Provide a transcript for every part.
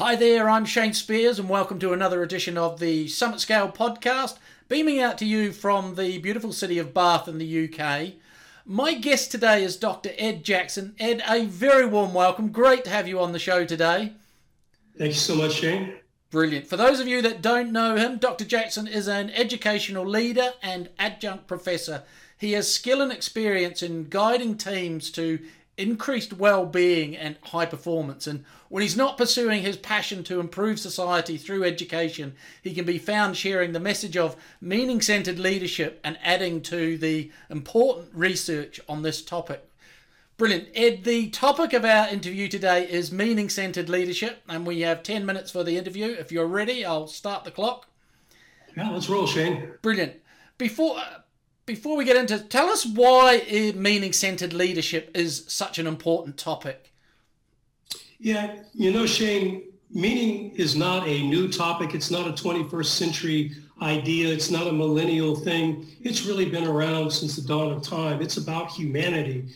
Hi there, I'm Shane Spears, and welcome to another edition of the Summit Scale podcast, beaming out to you from the beautiful city of Bath in the UK. My guest today is Dr. Ed Jackson. Ed, a very warm welcome. Great to have you on the show today. Thank you so much, Shane. Brilliant. For those of you that don't know him, Dr. Jackson is an educational leader and adjunct professor. He has skill and experience in guiding teams to increased well-being and high performance. And when he's not pursuing his passion to improve society through education he can be found sharing the message of meaning-centered leadership and adding to the important research on this topic. Brilliant. Ed the topic of our interview today is meaning-centered leadership. And we have 10 minutes for the interview. If you're ready i'll start the clock. Yeah let's roll shane. Brilliant. Before before we get into tell us why meaning centered leadership is such an important topic. Yeah you know shane meaning is not a new topic. It's not a 21st century idea. It's not a millennial thing. It's really been around since the dawn of time. It's about humanity.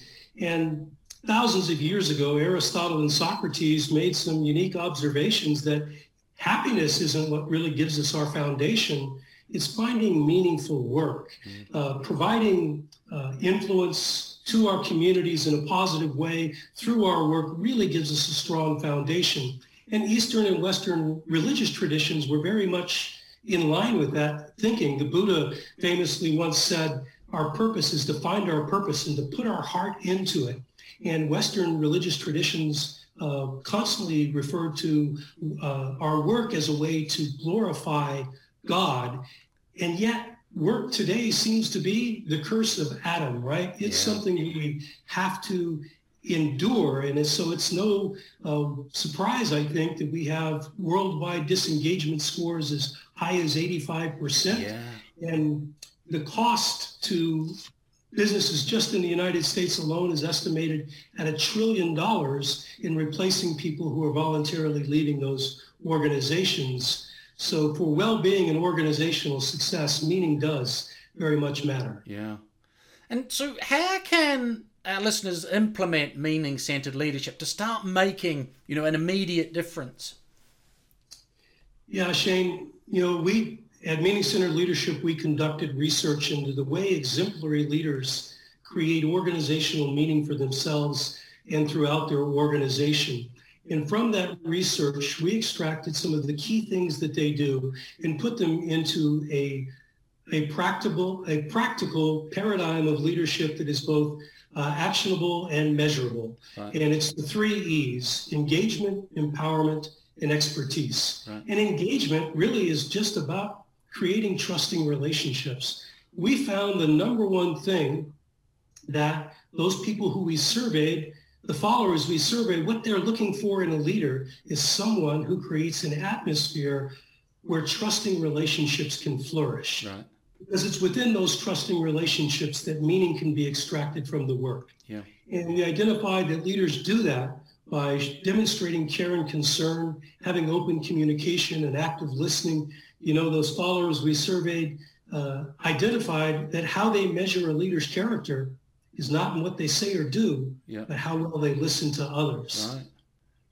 And thousands of years ago aristotle and socrates made some unique observations that happiness isn't what really gives us our foundation it's finding meaningful work, mm-hmm. uh, providing uh, influence to our communities in a positive way through our work really gives us a strong foundation. And Eastern and Western religious traditions were very much in line with that thinking. The Buddha famously once said, our purpose is to find our purpose and to put our heart into it. And Western religious traditions uh, constantly refer to uh, our work as a way to glorify God. And yet work today seems to be the curse of Adam, right? It's yeah. something we have to endure. And so it's no uh, surprise, I think, that we have worldwide disengagement scores as high as 85%. Yeah. And the cost to businesses just in the United States alone is estimated at a trillion dollars in replacing people who are voluntarily leaving those organizations. So for well-being and organizational success, meaning does very much matter. Yeah. And so how can our listeners implement meaning-centered leadership to start making, you know, an immediate difference? Yeah, Shane, you know, we at Meaning-Centered Leadership, we conducted research into the way exemplary leaders create organizational meaning for themselves and throughout their organization. And from that research, we extracted some of the key things that they do and put them into a, a practical, a practical paradigm of leadership that is both uh, actionable and measurable. Right. And it's the three E's, engagement, empowerment, and expertise. Right. And engagement really is just about creating trusting relationships. We found the number one thing that those people who we surveyed the followers we survey, what they're looking for in a leader is someone who creates an atmosphere where trusting relationships can flourish. Right. Because it's within those trusting relationships that meaning can be extracted from the work. Yeah. And we identified that leaders do that by demonstrating care and concern, having open communication and active listening. You know, those followers we surveyed uh, identified that how they measure a leader's character is not in what they say or do, but how well they listen to others. Right.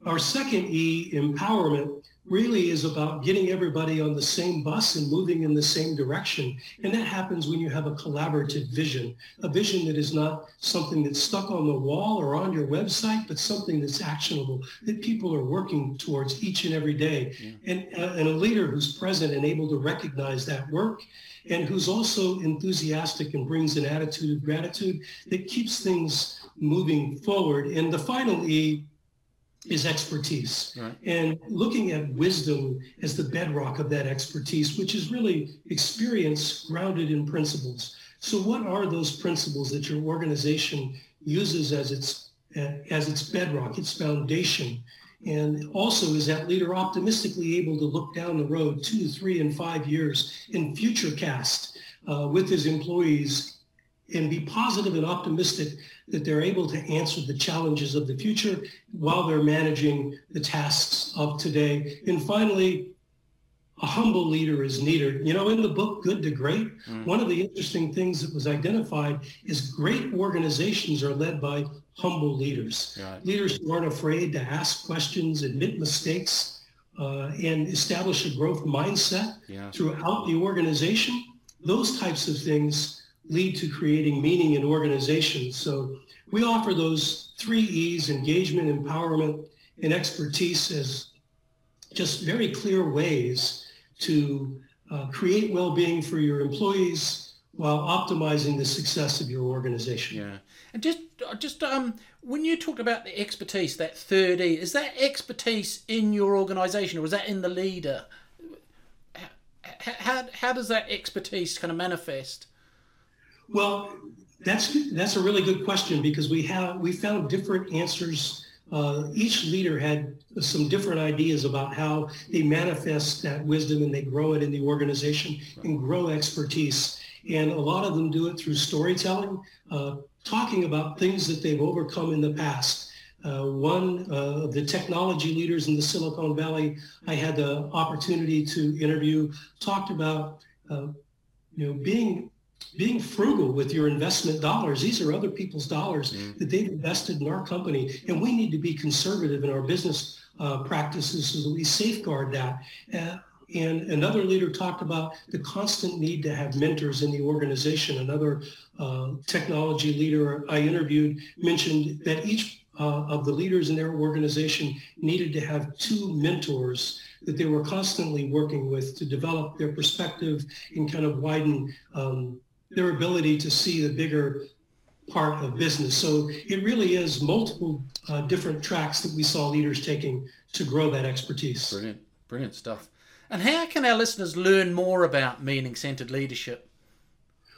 Our second E, empowerment, really is about getting everybody on the same bus and moving in the same direction. And that happens when you have a collaborative vision, a vision that is not something that's stuck on the wall or on your website, but something that's actionable, that people are working towards each and every day. Yeah. And, uh, and a leader who's present and able to recognize that work and who's also enthusiastic and brings an attitude of gratitude that keeps things moving forward. And the final E is expertise right. and looking at wisdom as the bedrock of that expertise, which is really experience grounded in principles. So what are those principles that your organization uses as its, as its bedrock, its foundation? And also is that leader optimistically able to look down the road two, three, and five years in future cast uh, with his employees and be positive and optimistic that they're able to answer the challenges of the future while they're managing the tasks of today. And finally, a humble leader is needed. You know, in the book, Good to Great, mm. one of the interesting things that was identified is great organizations are led by humble leaders. Right. Leaders who aren't afraid to ask questions, admit mistakes, uh, and establish a growth mindset yeah. throughout the organization. Those types of things lead to creating meaning in organizations. So we offer those three E's, engagement, empowerment, and expertise as just very clear ways to uh, create well-being for your employees while optimizing the success of your organization. Yeah. And just just um when you talked about the expertise, that third E, is that expertise in your organization or is that in the leader? How, how, how does that expertise kind of manifest? Well, that's that's a really good question because we have we found different answers. Uh, each leader had some different ideas about how they manifest that wisdom and they grow it in the organization and grow expertise. And a lot of them do it through storytelling, uh, talking about things that they've overcome in the past. Uh, one uh, of the technology leaders in the Silicon Valley I had the opportunity to interview talked about uh, you know being being frugal with your investment dollars. These are other people's dollars mm. that they've invested in our company, and we need to be conservative in our business uh, practices so that we safeguard that. Uh, and another leader talked about the constant need to have mentors in the organization. Another uh, technology leader I interviewed mentioned that each uh, of the leaders in their organization needed to have two mentors that they were constantly working with to develop their perspective and kind of widen um, their ability to see the bigger part of business. So it really is multiple uh, different tracks that we saw leaders taking to grow that expertise. Brilliant, brilliant stuff. And how can our listeners learn more about meaning-centered leadership?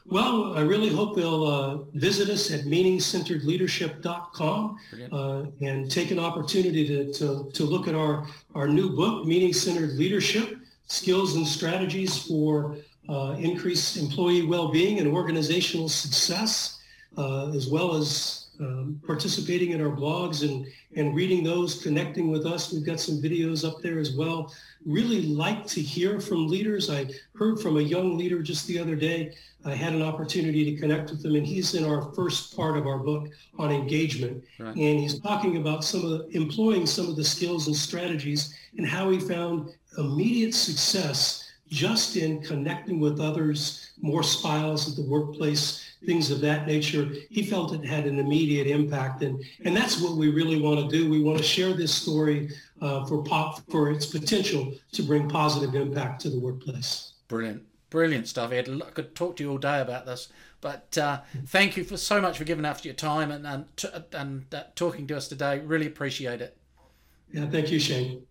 Well, I really hope they'll uh, visit us at meaningcenteredleadership.com uh, and take an opportunity to, to, to look at our, our new book, Meaning-Centered Leadership, Skills and Strategies for uh, increase employee well-being and organizational success, uh, as well as um, participating in our blogs and, and reading those, connecting with us. We've got some videos up there as well. Really like to hear from leaders. I heard from a young leader just the other day. I had an opportunity to connect with him, and he's in our first part of our book on engagement. Right. And he's talking about some of the, employing some of the skills and strategies and how he found immediate success just in connecting with others, more smiles at the workplace, things of that nature. He felt it had an immediate impact, and and that's what we really want to do. We want to share this story uh, for pop for its potential to bring positive impact to the workplace. Brilliant, brilliant stuff, Ed. I could talk to you all day about this, but uh, thank you for so much for giving us your time and and, and uh, talking to us today. Really appreciate it. Yeah, thank you, Shane.